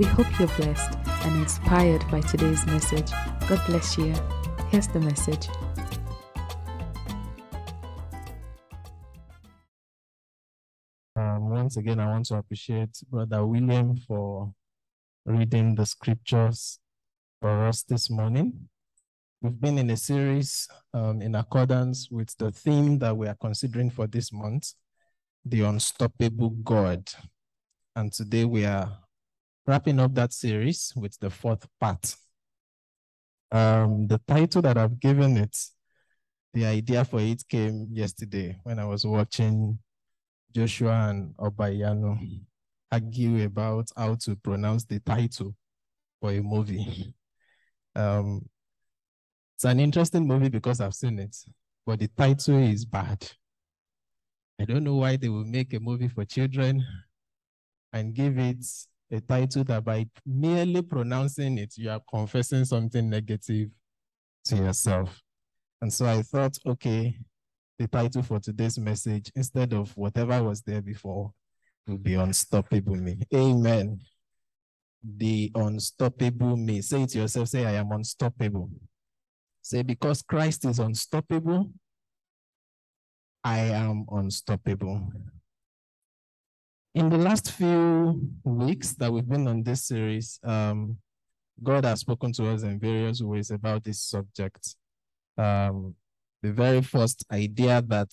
We hope you're blessed and inspired by today's message. God bless you. Here's the message. Um, once again, I want to appreciate Brother William for reading the scriptures for us this morning. We've been in a series um, in accordance with the theme that we are considering for this month, the unstoppable God. And today we are wrapping up that series with the fourth part. Um, the title that I've given it, the idea for it came yesterday when I was watching Joshua and Obayano argue about how to pronounce the title for a movie. Um, it's an interesting movie because I've seen it, but the title is bad. I don't know why they will make a movie for children and give it a title that by merely pronouncing it, you are confessing something negative to yourself. And so I thought, okay, the title for today's message, instead of whatever was there before, will be Unstoppable Me. Amen. The unstoppable me. Say it to yourself, say, I am unstoppable. Say, because Christ is unstoppable, I am unstoppable. In the last few weeks that we've been on this series, um, God has spoken to us in various ways about this subject. Um, the very first idea that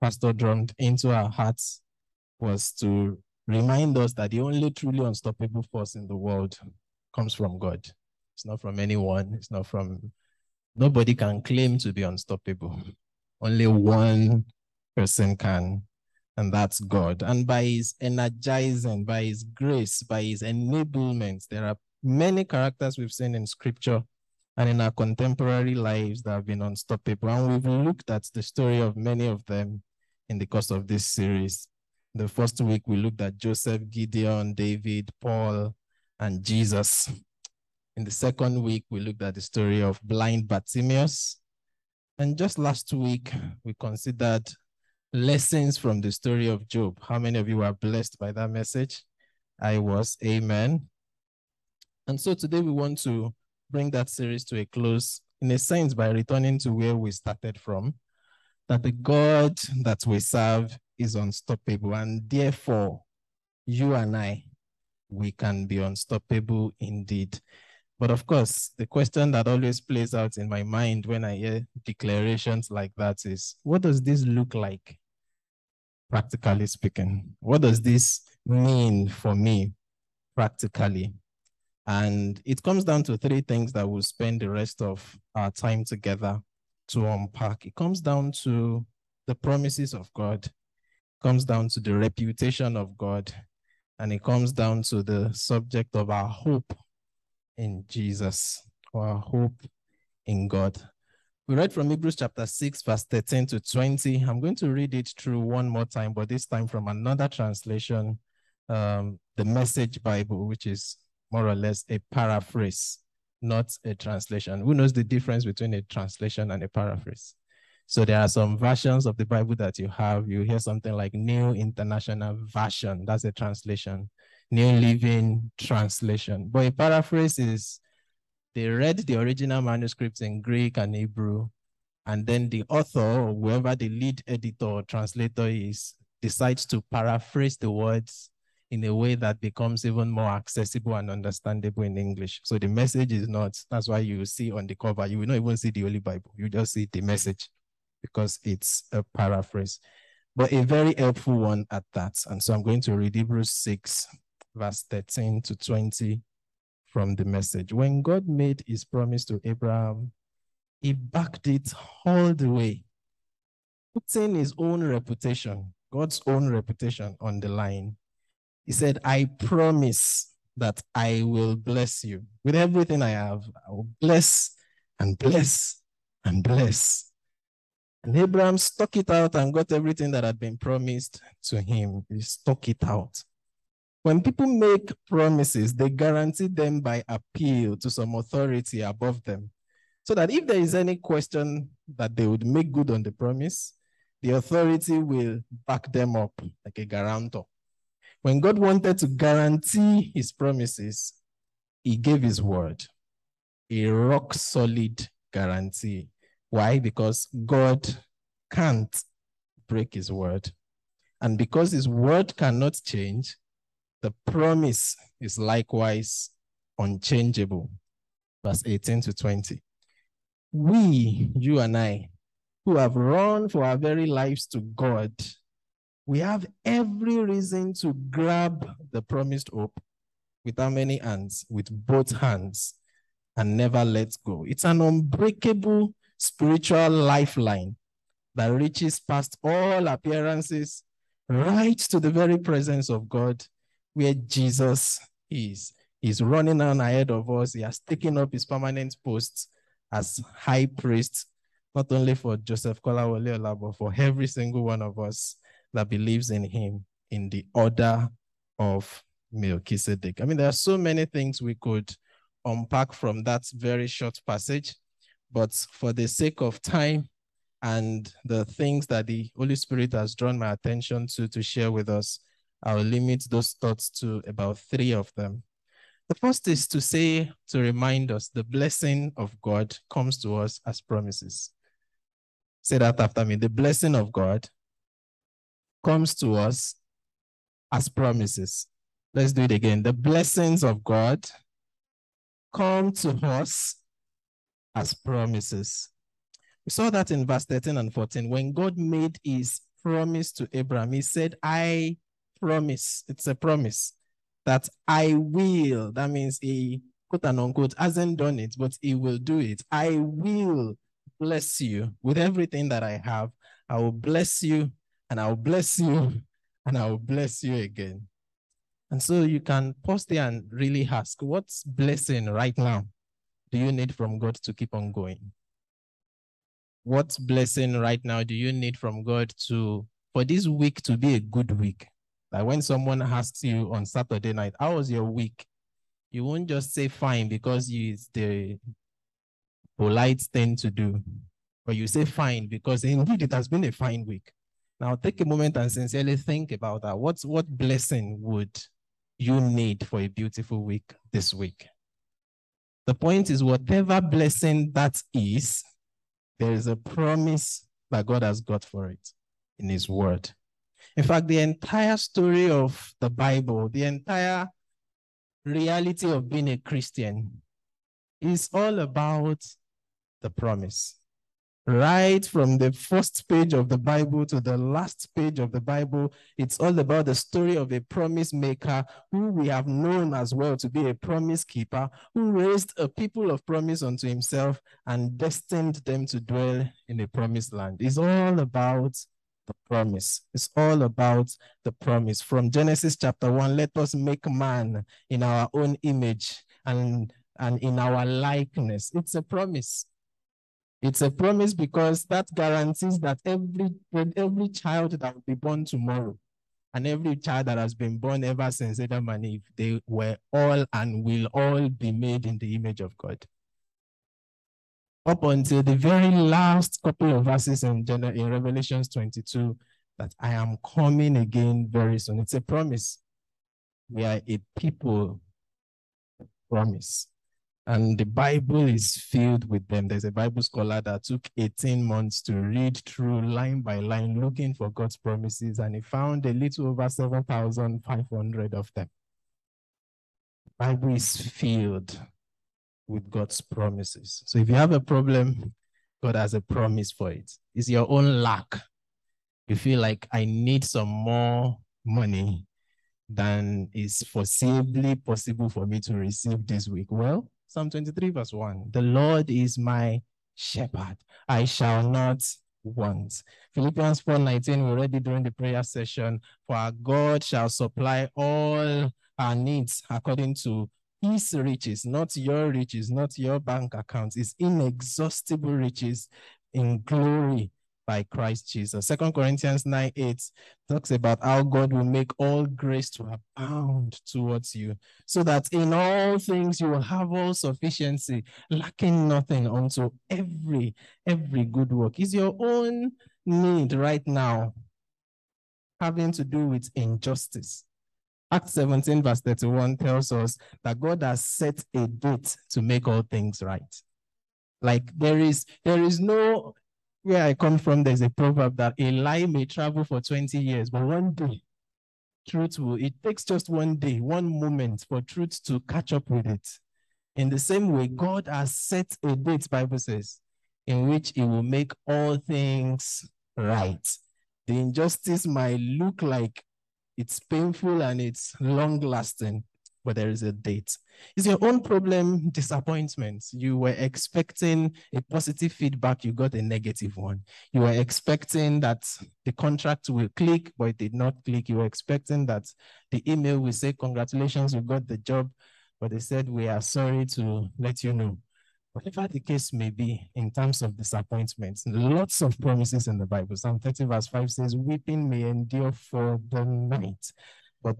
Pastor drummed into our hearts was to remind us that the only truly unstoppable force in the world comes from God. It's not from anyone. It's not from, nobody can claim to be unstoppable. Only one person can, and that's God. And by his energizing, by his grace, by his enablement, there are many characters we've seen in scripture and in our contemporary lives that have been unstoppable. And we've looked at the story of many of them in the course of this series. The first week, we looked at Joseph, Gideon, David, Paul, and Jesus. In the second week, we looked at the story of blind Bartimaeus. And just last week, we considered lessons from the story of Job. How many of you were blessed by that message? I was. Amen. And so today we want to bring that series to a close, in a sense, by returning to where we started from, that the God that we serve is unstoppable. And therefore, you and I, we can be unstoppable indeed. But of course, the question that always plays out in my mind when I hear declarations like that is what does this look like, practically speaking? What does this mean for me, practically? And it comes down to three things that we'll spend the rest of our time together to unpack. It comes down to the promises of God, it comes down to the reputation of God, and it comes down to the subject of our hope in Jesus, our hope in God. We read from Hebrews chapter 6, verse 13 to 20. I'm going to read it through one more time, but this time from another translation, um, the Message Bible, which is more or less a paraphrase, not a translation. Who knows the difference between a translation and a paraphrase? So there are some versions of the Bible that you have. You hear something like New International Version. That's a translation. New Living Translation. But a paraphrase is they read the original manuscripts in Greek and Hebrew, and then the author or whoever the lead editor or translator is decides to paraphrase the words in a way that becomes even more accessible and understandable in English. So the message is not, that's why you see on the cover, you will not even see the Holy Bible. You just see the message because it's a paraphrase, but a very helpful one at that. And so I'm going to read Hebrews 6, verse 13 to 20 from the message. When God made his promise to Abraham, he backed it all the way, putting his own reputation, God's own reputation on the line. He said, I promise that I will bless you with everything I have. I will bless and bless and bless. And Abraham stuck it out and got everything that had been promised to him. He stuck it out. When people make promises, they guarantee them by appeal to some authority above them. So that if there is any question that they would make good on the promise, the authority will back them up like a guarantor. When God wanted to guarantee his promises, he gave his word, a rock solid guarantee. Why? Because God can't break his word. And because his word cannot change, the promise is likewise unchangeable. Verse 18 to 20. We, you and I, who have run for our very lives to God, we have every reason to grab the promised hope with how many hands? With both hands and never let go. It's an unbreakable spiritual lifeline that reaches past all appearances right to the very presence of God where Jesus is. He's running on ahead of us. He has taken up his permanent post as high priest, not only for Joseph Kolawole but for every single one of us that believes in him in the order of Melchizedek. I mean, there are so many things we could unpack from that very short passage, but for the sake of time and the things that the Holy Spirit has drawn my attention to to share with us, I'll limit those thoughts to about three of them. The first is to say, to remind us, the blessing of God comes to us as promises. Say that after me. The blessing of God comes to us as promises. Let's do it again. The blessings of God come to us as promises. We saw that in verse 13 and 14. When God made his promise to Abraham, he said, I promise. It's a promise that I will. That means he, quote and unquote, hasn't done it, but he will do it. I will bless you with everything that I have. I will bless you and I will bless you and I will bless you again. And so you can pause there and really ask, what's blessing right now do you need from God to keep on going? What blessing right now do you need from God to for this week to be a good week? Like when someone asks you on Saturday night, how was your week? You won't just say fine because it's the polite thing to do. But you say fine because indeed it has been a fine week. Now take a moment and sincerely think about that. What's what blessing would you need for a beautiful week this week? The point is, whatever blessing that is, there is a promise that God has got for it in His Word. In fact, the entire story of the Bible, the entire reality of being a Christian is all about the promise. Right from the first page of the Bible to the last page of the Bible, it's all about the story of a promise maker who we have known as well to be a promise keeper, who raised a people of promise unto himself and destined them to dwell in a promised land. It's all about the promise. It's all about the promise. From Genesis chapter 1, let us make man in our own image and, and in our likeness. It's a promise. It's a promise because that guarantees that every, every child that will be born tomorrow and every child that has been born ever since Adam and Eve, they were all and will all be made in the image of God up until the very last couple of verses in, in Revelations 22 that I am coming again very soon. It's a promise. We are a people promise. And the Bible is filled with them. There's a Bible scholar that took 18 months to read through line by line, looking for God's promises, and he found a little over 7,500 of them. The Bible is filled with God's promises. So if you have a problem, God has a promise for it. It's your own lack. You feel like I need some more money than is foreseeably possible for me to receive this week. Well, Psalm 23, verse 1 The Lord is my shepherd, I shall not want. Philippians 4 19, we read it during the prayer session. For our God shall supply all our needs according to his riches, not your riches, not your bank accounts. It's inexhaustible riches in glory by Christ Jesus. Second Corinthians 9 8 talks about how God will make all grace to abound towards you, so that in all things you will have all sufficiency, lacking nothing unto every every good work. Is your own need right now having to do with injustice? Acts 17, verse 31 tells us that God has set a date to make all things right. Like there is there is no where I come from, there's a proverb that a lie may travel for 20 years, but one day truth will, it takes just one day, one moment for truth to catch up with it. In the same way, God has set a date, Bible says, in which he will make all things right. The injustice might look like it's painful and it's long lasting, but there is a date. Is your own problem disappointment? You were expecting a positive feedback, you got a negative one. You were expecting that the contract will click, but it did not click. You were expecting that the email will say, Congratulations, you got the job, but they said, We are sorry to let you know. Whatever the case may be in terms of disappointments, lots of promises in the Bible. Psalm 30, verse 5 says, Weeping may endure for the night, but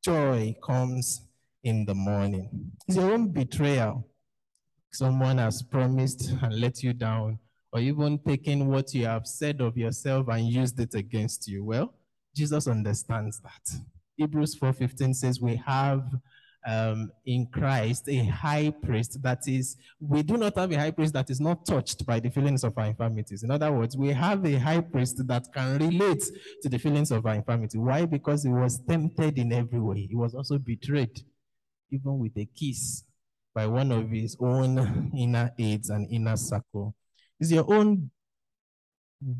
joy comes in the morning. It's your own betrayal. Someone has promised and let you down, or even taken what you have said of yourself and used it against you. Well, Jesus understands that. Hebrews 4:15 says we have um, in Christ a high priest that is, we do not have a high priest that is not touched by the feelings of our infirmities. In other words, we have a high priest that can relate to the feelings of our infirmity. Why? Because he was tempted in every way. He was also betrayed even with a kiss by one of his own inner aides and inner circle. Is your own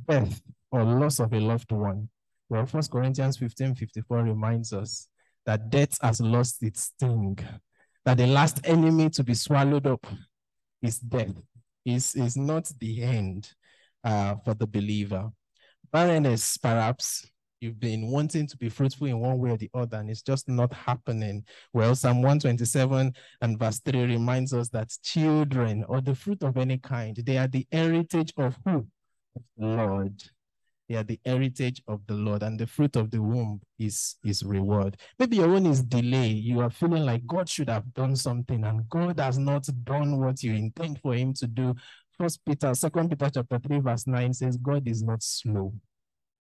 death or loss of a loved one. Well, First Corinthians 15 54 reminds us that death has lost its sting, that the last enemy to be swallowed up is death, is, is not the end uh, for the believer. Barrenness, perhaps, you've been wanting to be fruitful in one way or the other, and it's just not happening. Well, Psalm 127 and verse 3 reminds us that children or the fruit of any kind, they are the heritage of who? Lord. They are the heritage of the Lord, and the fruit of the womb is, is reward. Maybe your own is delay. You are feeling like God should have done something, and God has not done what you intend for him to do. First Peter, Second Peter chapter 3, verse 9 says, God is not slow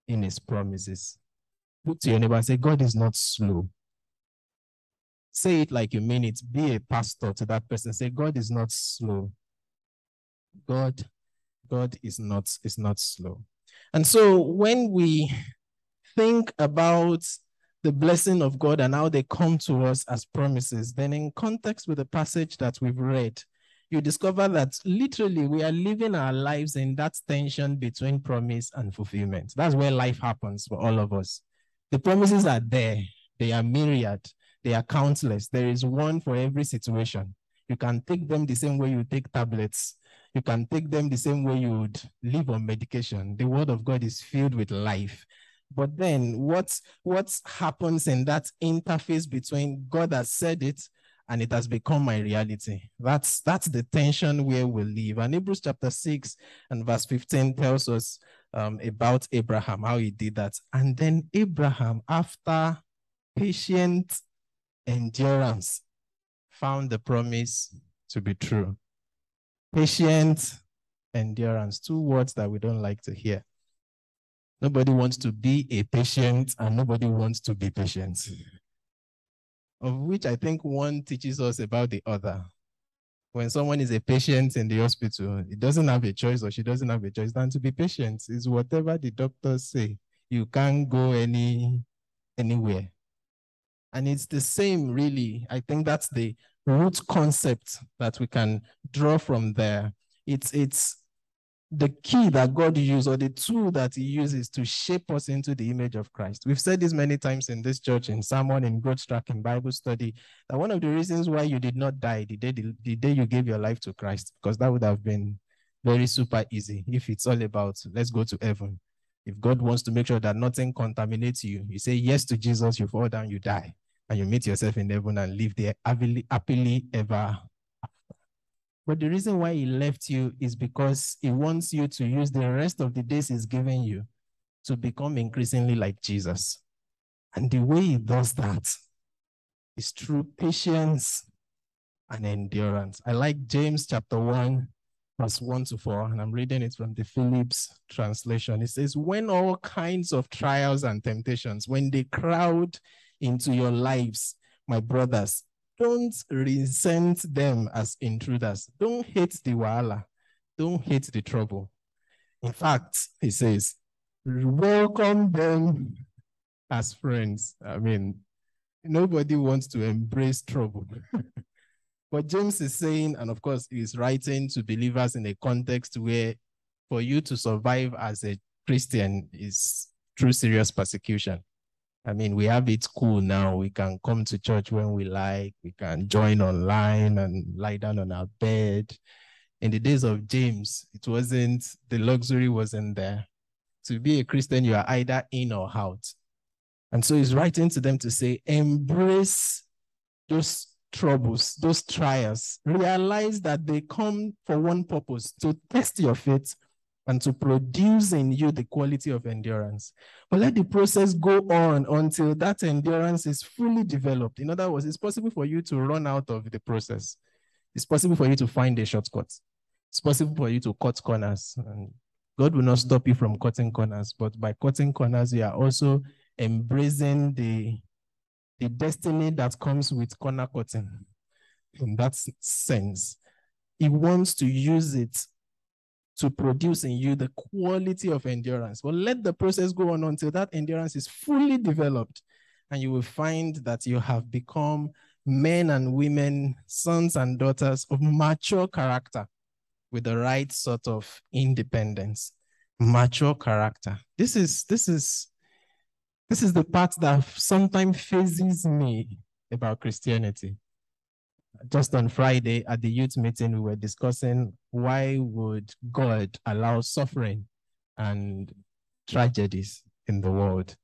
in his promises. Look to your neighbor and say, God is not slow. Say it like you mean it. Be a pastor to that person. Say, God is not slow. God, God is not, is not slow. And so when we think about the blessing of God and how they come to us as promises, then in context with the passage that we've read, you discover that literally we are living our lives in that tension between promise and fulfillment. That's where life happens for all of us. The promises are there, they are myriad, they are countless. There is one for every situation. You can take them the same way you take tablets. You can take them the same way you would live on medication. The word of God is filled with life. But then what, what happens in that interface between God has said it and it has become my reality. That's that's the tension where we live. And Hebrews chapter 6 and verse 15 tells us um, about Abraham, how he did that. And then Abraham, after patient endurance, found the promise to be true. Patient endurance, two words that we don't like to hear. Nobody wants to be a patient, and nobody wants to be patient of which I think one teaches us about the other. When someone is a patient in the hospital, he doesn't have a choice or she doesn't have a choice than to be patient. Is whatever the doctors say. You can't go any anywhere. And it's the same, really. I think that's the root concept that we can draw from there. It's it's the key that God uses or the tool that he uses to shape us into the image of Christ. We've said this many times in this church, in sermon, in growth track, in Bible study, that one of the reasons why you did not die the day, the, the day you gave your life to Christ, because that would have been very super easy if it's all about let's go to heaven. If God wants to make sure that nothing contaminates you, you say yes to Jesus, you fall down, you die. and you meet yourself in heaven and live there happily, happily ever but the reason why he left you is because he wants you to use the rest of the days he's given you to become increasingly like Jesus. And the way he does that is through patience and endurance. I like James chapter 1, verse 1 to 4, and I'm reading it from the Phillips translation. It says, When all kinds of trials and temptations, when they crowd into your lives, my brothers, don't resent them as intruders. Don't hate the wahala. Don't hate the trouble. In fact, he says, welcome them as friends. I mean, nobody wants to embrace trouble. but James is saying, and of course, he's writing to believers in a context where for you to survive as a Christian is through serious persecution. I mean, we have it cool now. We can come to church when we like. We can join online and lie down on our bed. In the days of James, it wasn't, the luxury wasn't there. To be a Christian, you are either in or out. And so he's writing to them to say, embrace those troubles, those trials. Realize that they come for one purpose to test your faith and to produce in you the quality of endurance. But let the process go on until that endurance is fully developed. In other words, it's possible for you to run out of the process. It's possible for you to find a shortcut. It's possible for you to cut corners. And God will not stop you from cutting corners, but by cutting corners, you are also embracing the, the destiny that comes with corner cutting. In that sense, He wants to use it to produce in you the quality of endurance. But let the process go on until that endurance is fully developed. And you will find that you have become men and women, sons and daughters of mature character with the right sort of independence. Mature character. This is this is this is the part that sometimes fazes me about Christianity just on Friday at the youth meeting, we were discussing why would God allow suffering and tragedies in the world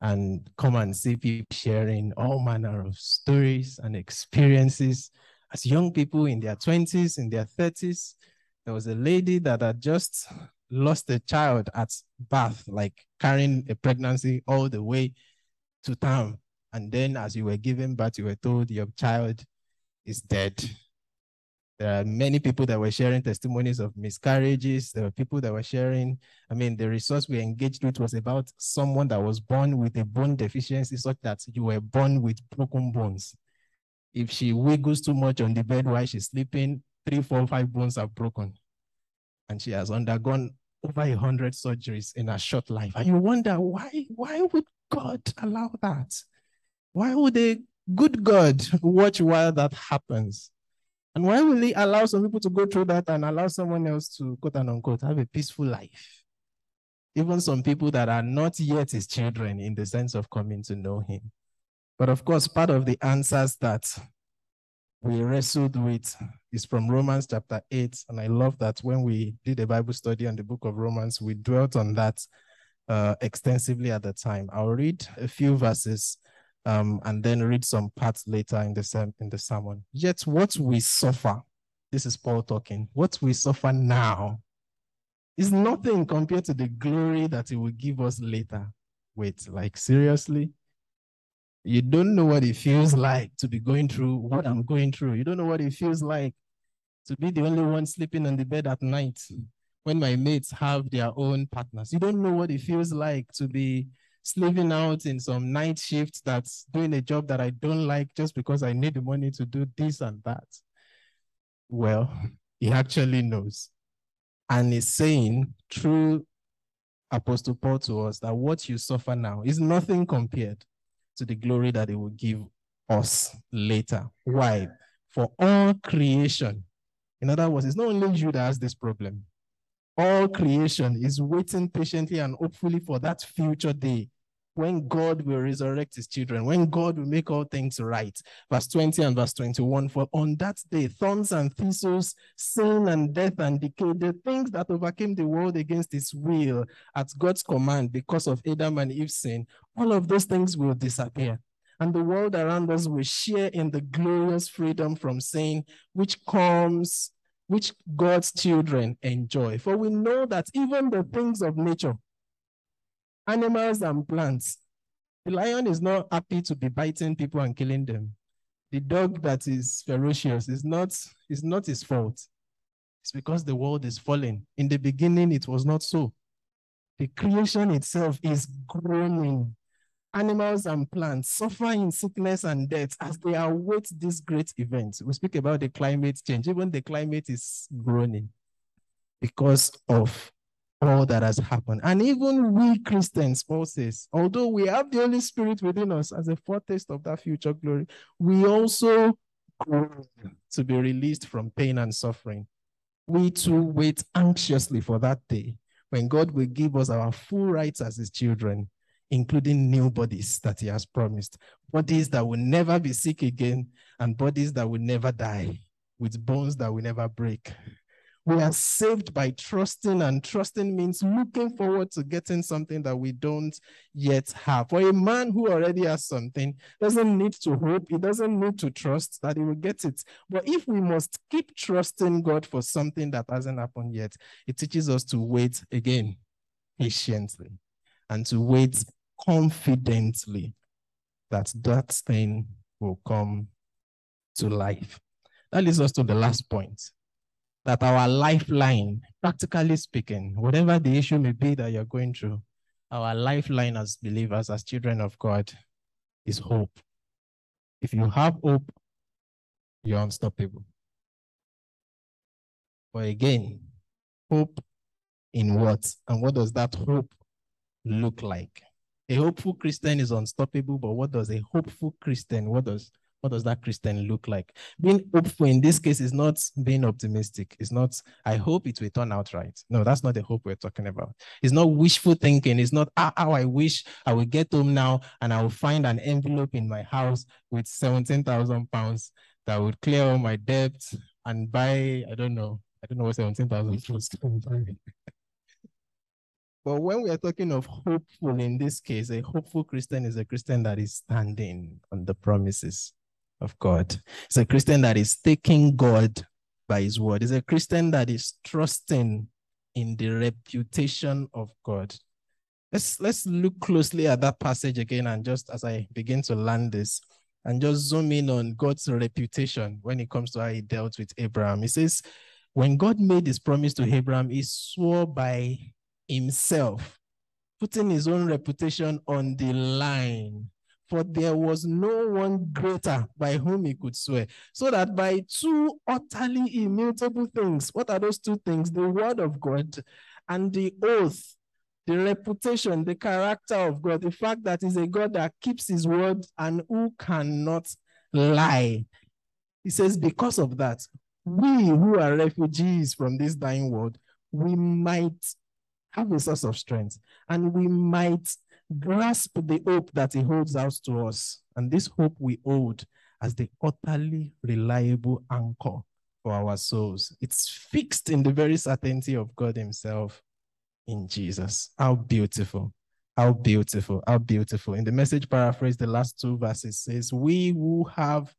and come and see people sharing all manner of stories and experiences as young people in their 20s, in their 30s. There was a lady that had just lost a child at birth, like carrying a pregnancy all the way to town. And then as you were giving birth, you were told your child is dead. There are many people that were sharing testimonies of miscarriages. There were people that were sharing. I mean, the resource we engaged with was about someone that was born with a bone deficiency, such that you were born with broken bones. If she wiggles too much on the bed while she's sleeping, three, four, five bones are broken. And she has undergone over a hundred surgeries in her short life. And you wonder why, why would God allow that? Why would a good God, watch while that happens. And why will he allow some people to go through that and allow someone else to quote and unquote have a peaceful life? Even some people that are not yet his children in the sense of coming to know him. But of course, part of the answers that we wrestled with is from Romans chapter 8. And I love that when we did a Bible study on the book of Romans, we dwelt on that uh, extensively at the time. I'll read a few verses um, and then read some parts later in the, in the sermon. Yet what we suffer, this is Paul talking, what we suffer now is nothing compared to the glory that it will give us later. Wait, like seriously? You don't know what it feels like to be going through what I'm going through. You don't know what it feels like to be the only one sleeping on the bed at night when my mates have their own partners. You don't know what it feels like to be sleeping out in some night shift that's doing a job that I don't like just because I need the money to do this and that. Well, he actually knows. And he's saying through Apostle Paul to us that what you suffer now is nothing compared to the glory that it will give us later. Why? For all creation. In other words, it's not only you that has this problem. All creation is waiting patiently and hopefully for that future day when God will resurrect his children, when God will make all things right. Verse 20 and verse 21 For on that day, thorns and thistles, sin and death and decay, the things that overcame the world against his will at God's command because of Adam and Eve's sin, all of those things will disappear. and the world around us will share in the glorious freedom from sin, which comes, which God's children enjoy. For we know that even the things of nature, animals and plants, the lion is not happy to be biting people and killing them. The dog that is ferocious is not, is not his fault. It's because the world is falling. In the beginning, it was not so. The creation itself is groaning animals and plants suffer in sickness and death as they await this great event. We speak about the climate change. Even the climate is groaning because of all that has happened. And even we Christians, Paul says, although we have the Holy Spirit within us as a foretaste of that future glory, we also to be released from pain and suffering. We too wait anxiously for that day when God will give us our full rights as his children including new bodies that he has promised, bodies that will never be sick again, and bodies that will never die, with bones that will never break. We are saved by trusting, and trusting means looking forward to getting something that we don't yet have. For a man who already has something, doesn't need to hope, he doesn't need to trust that he will get it. But if we must keep trusting God for something that hasn't happened yet, it teaches us to wait again patiently and to wait confidently that that thing will come to life. That leads us to the last point that our lifeline, practically speaking, whatever the issue may be that you're going through, our lifeline as believers, as children of God, is hope. If you have hope, you're unstoppable. But again, hope in what? And what does that hope look like? A hopeful Christian is unstoppable, but what does a hopeful Christian, what does what does that Christian look like? Being hopeful in this case is not being optimistic. It's not, I hope it will turn out right. No, that's not the hope we're talking about. It's not wishful thinking. It's not ah, how I wish I will get home now and I will find an envelope in my house with 17,000 pounds that would clear all my debts and buy, I don't know, I don't know what 17,000 pounds can buy. But when we are talking of hopeful in this case, a hopeful Christian is a Christian that is standing on the promises of God. It's a Christian that is taking God by his word. It's a Christian that is trusting in the reputation of God. Let's let's look closely at that passage again and just as I begin to learn this and just zoom in on God's reputation when it comes to how he dealt with Abraham. He says, when God made his promise to Abraham, he swore by himself, putting his own reputation on the line. For there was no one greater by whom he could swear. So that by two utterly immutable things, what are those two things? The word of God and the oath, the reputation, the character of God, the fact that he's a God that keeps his word and who cannot lie. He says, because of that, we who are refugees from this dying world, we might have a source of strength, and we might grasp the hope that He holds out to us. And this hope we hold as the utterly reliable anchor for our souls. It's fixed in the very certainty of God Himself in Jesus. How beautiful. How beautiful. How beautiful. In the message paraphrase, the last two verses says, We who have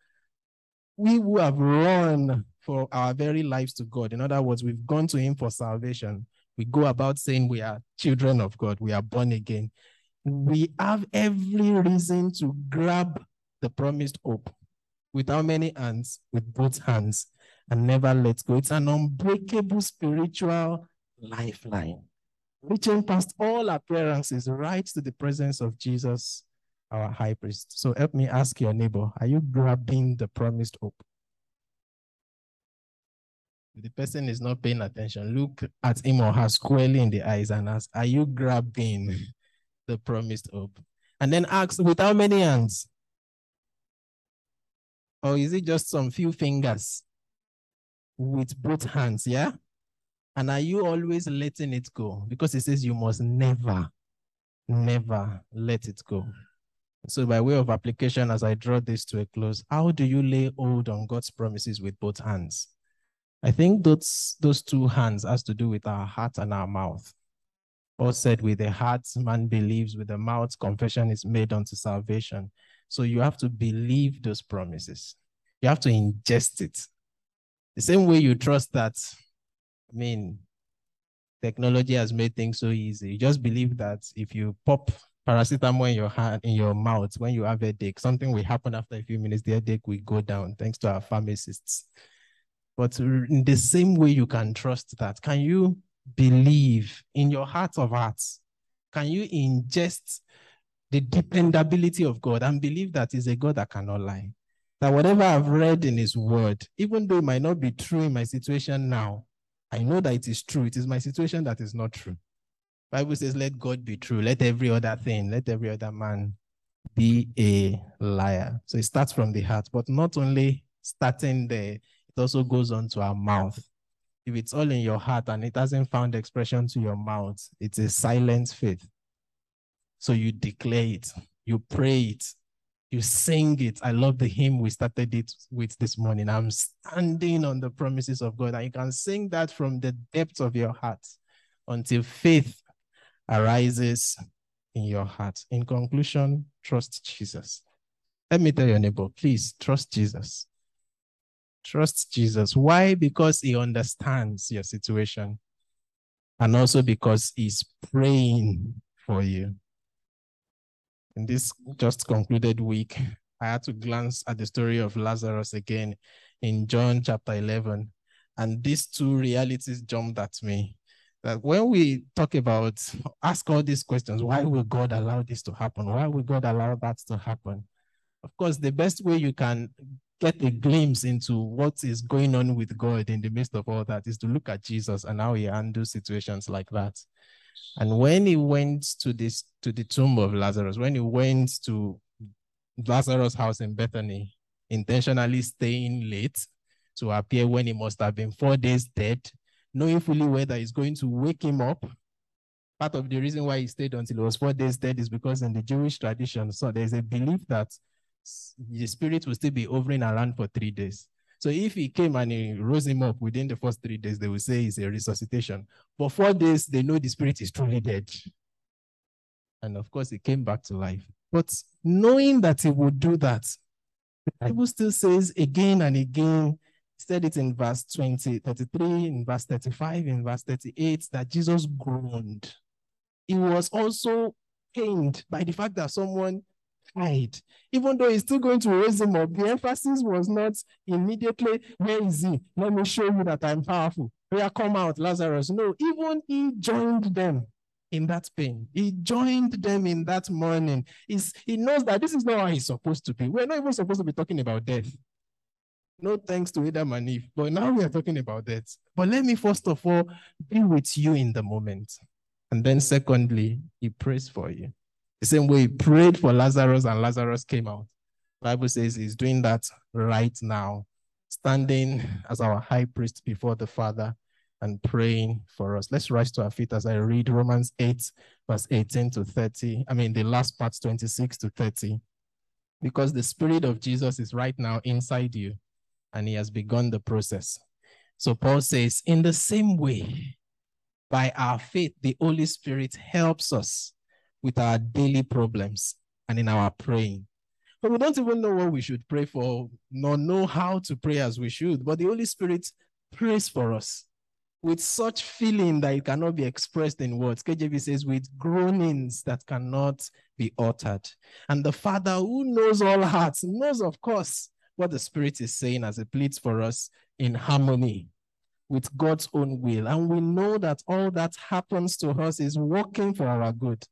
we who have run for our very lives to God. In other words, we've gone to Him for salvation we go about saying we are children of God, we are born again. We have every reason to grab the promised hope with how many hands? With both hands and never let go. It's an unbreakable spiritual lifeline, reaching past all appearances right to the presence of Jesus, our high priest. So help me ask your neighbor, are you grabbing the promised hope? If the person is not paying attention, look at him or her squarely in the eyes and ask, Are you grabbing the promised hope? And then ask, With how many hands? Or is it just some few fingers with both hands? Yeah. And are you always letting it go? Because it says you must never, never let it go. So, by way of application, as I draw this to a close, how do you lay hold on God's promises with both hands? I think those those two hands has to do with our heart and our mouth. Paul said, with the heart man believes, with the mouth confession is made unto salvation. So you have to believe those promises. You have to ingest it. The same way you trust that, I mean, technology has made things so easy. You just believe that if you pop paracetamol in your hand, in your mouth, when you have a headache, something will happen after a few minutes, the headache will go down, thanks to our pharmacists. But in the same way you can trust that, can you believe in your heart of hearts? Can you ingest the dependability of God and believe that He's a God that cannot lie? That whatever I've read in His Word, even though it might not be true in my situation now, I know that it is true. It is my situation that is not true. Bible says, let God be true. Let every other thing, let every other man be a liar. So it starts from the heart, but not only starting there, it also goes on to our mouth. If it's all in your heart and it hasn't found expression to your mouth, it's a silent faith. So you declare it, you pray it, you sing it. I love the hymn we started it with this morning. I'm standing on the promises of God. And you can sing that from the depths of your heart until faith arises in your heart. In conclusion, trust Jesus. Let me tell your neighbor, please trust Jesus. Trust Jesus. Why? Because he understands your situation and also because he's praying for you in this just concluded week, I had to glance at the story of Lazarus again in John chapter 11. And these two realities jumped at me. That when we talk about, ask all these questions, why will God allow this to happen? Why will God allow that to happen? Of course, the best way you can get a glimpse into what is going on with God in the midst of all that is to look at Jesus and how he handles situations like that. And when he went to this to the tomb of Lazarus, when he went to Lazarus' house in Bethany, intentionally staying late to appear when he must have been four days dead, knowing fully whether he's going to wake him up. Part of the reason why he stayed until he was four days dead is because in the Jewish tradition, so there's a belief that the spirit will still be hovering around for three days. So if he came and he rose him up within the first three days, they will say it's a resuscitation. But four days, they know the spirit is truly dead. And of course, he came back to life. But knowing that he would do that, the Bible still says again and again, said it in verse 20, 33, in verse 35, in verse 38, that Jesus groaned. He was also pained by the fact that someone hide. Even though he's still going to raise him up, the emphasis was not immediately, where is he? Let me show you that I'm powerful. Where come out, Lazarus. No, even he joined them in that pain. He joined them in that mourning. He's, he knows that this is not how he's supposed to be. We're not even supposed to be talking about death. No thanks to Adam and Eve, but now we are talking about death. But let me first of all be with you in the moment. And then secondly, he prays for you. The same way he prayed for Lazarus and Lazarus came out. Bible says he's doing that right now, standing as our high priest before the Father and praying for us. Let's rise to our feet as I read Romans 8, verse 18 to 30. I mean, the last part, 26 to 30. Because the Spirit of Jesus is right now inside you and he has begun the process. So Paul says, in the same way, by our faith, the Holy Spirit helps us with our daily problems and in our praying. But we don't even know what we should pray for, nor know how to pray as we should. But the Holy Spirit prays for us with such feeling that it cannot be expressed in words. KJV says, with groanings that cannot be uttered. And the Father who knows all hearts knows, of course, what the Spirit is saying as it pleads for us in harmony with God's own will. And we know that all that happens to us is working for our good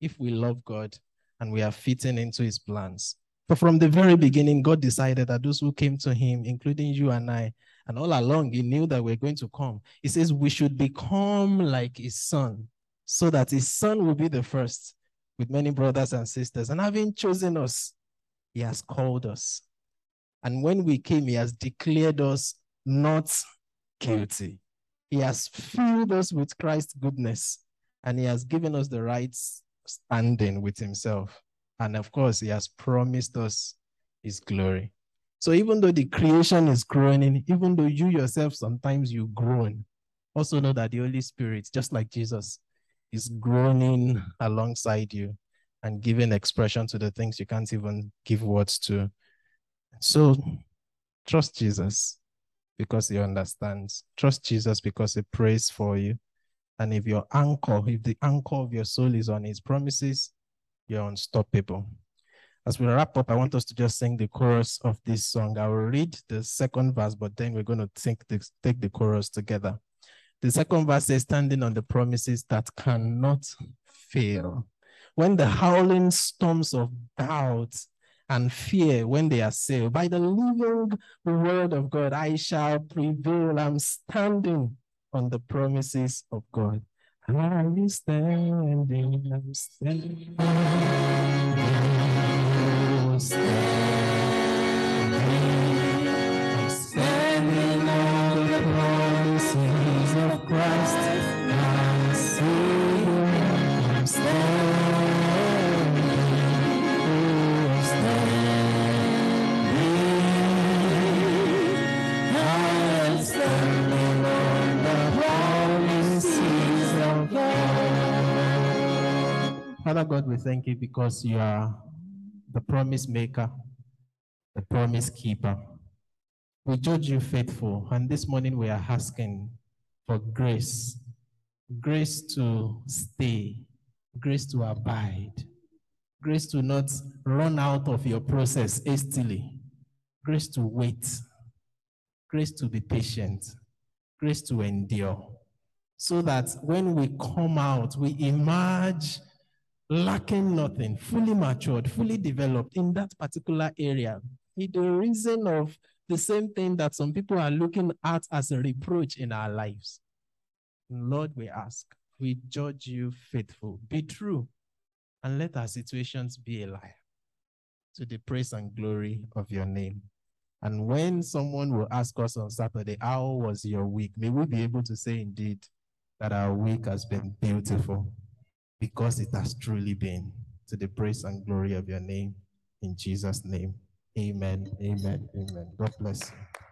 if we love God and we are fitting into his plans. But from the very beginning, God decided that those who came to him, including you and I, and all along, he knew that we're going to come. He says we should become like his son, so that his son will be the first with many brothers and sisters. And having chosen us, he has called us. And when we came, he has declared us not guilty. He has filled us with Christ's goodness, and he has given us the rights standing with himself. And of course, he has promised us his glory. So even though the creation is groaning, even though you yourself sometimes you groan, also know that the Holy Spirit, just like Jesus, is groaning alongside you and giving expression to the things you can't even give words to. So trust Jesus because he understands. Trust Jesus because he prays for you. And if your anchor, if the anchor of your soul is on his promises, you're unstoppable. As we wrap up, I want us to just sing the chorus of this song. I will read the second verse, but then we're going to take the, take the chorus together. The second verse says, standing on the promises that cannot fail. When the howling storms of doubt and fear, when they assail, by the living word of God, I shall prevail. I'm standing on the promises of God. I'm standing, I'm standing. I'm standing Father God, we thank you because you are the promise maker, the promise keeper. We judge you faithful, and this morning we are asking for grace grace to stay, grace to abide, grace to not run out of your process hastily, grace to wait, grace to be patient, grace to endure, so that when we come out, we emerge lacking nothing, fully matured, fully developed in that particular area. The reason of the same thing that some people are looking at as a reproach in our lives. Lord, we ask, we judge you faithful, be true, and let our situations be a lie to the praise and glory of your name. And when someone will ask us on Saturday, How was your week? May we be able to say indeed that our week has been beautiful because it has truly been to the praise and glory of your name. In Jesus' name, amen, amen, amen. God bless you.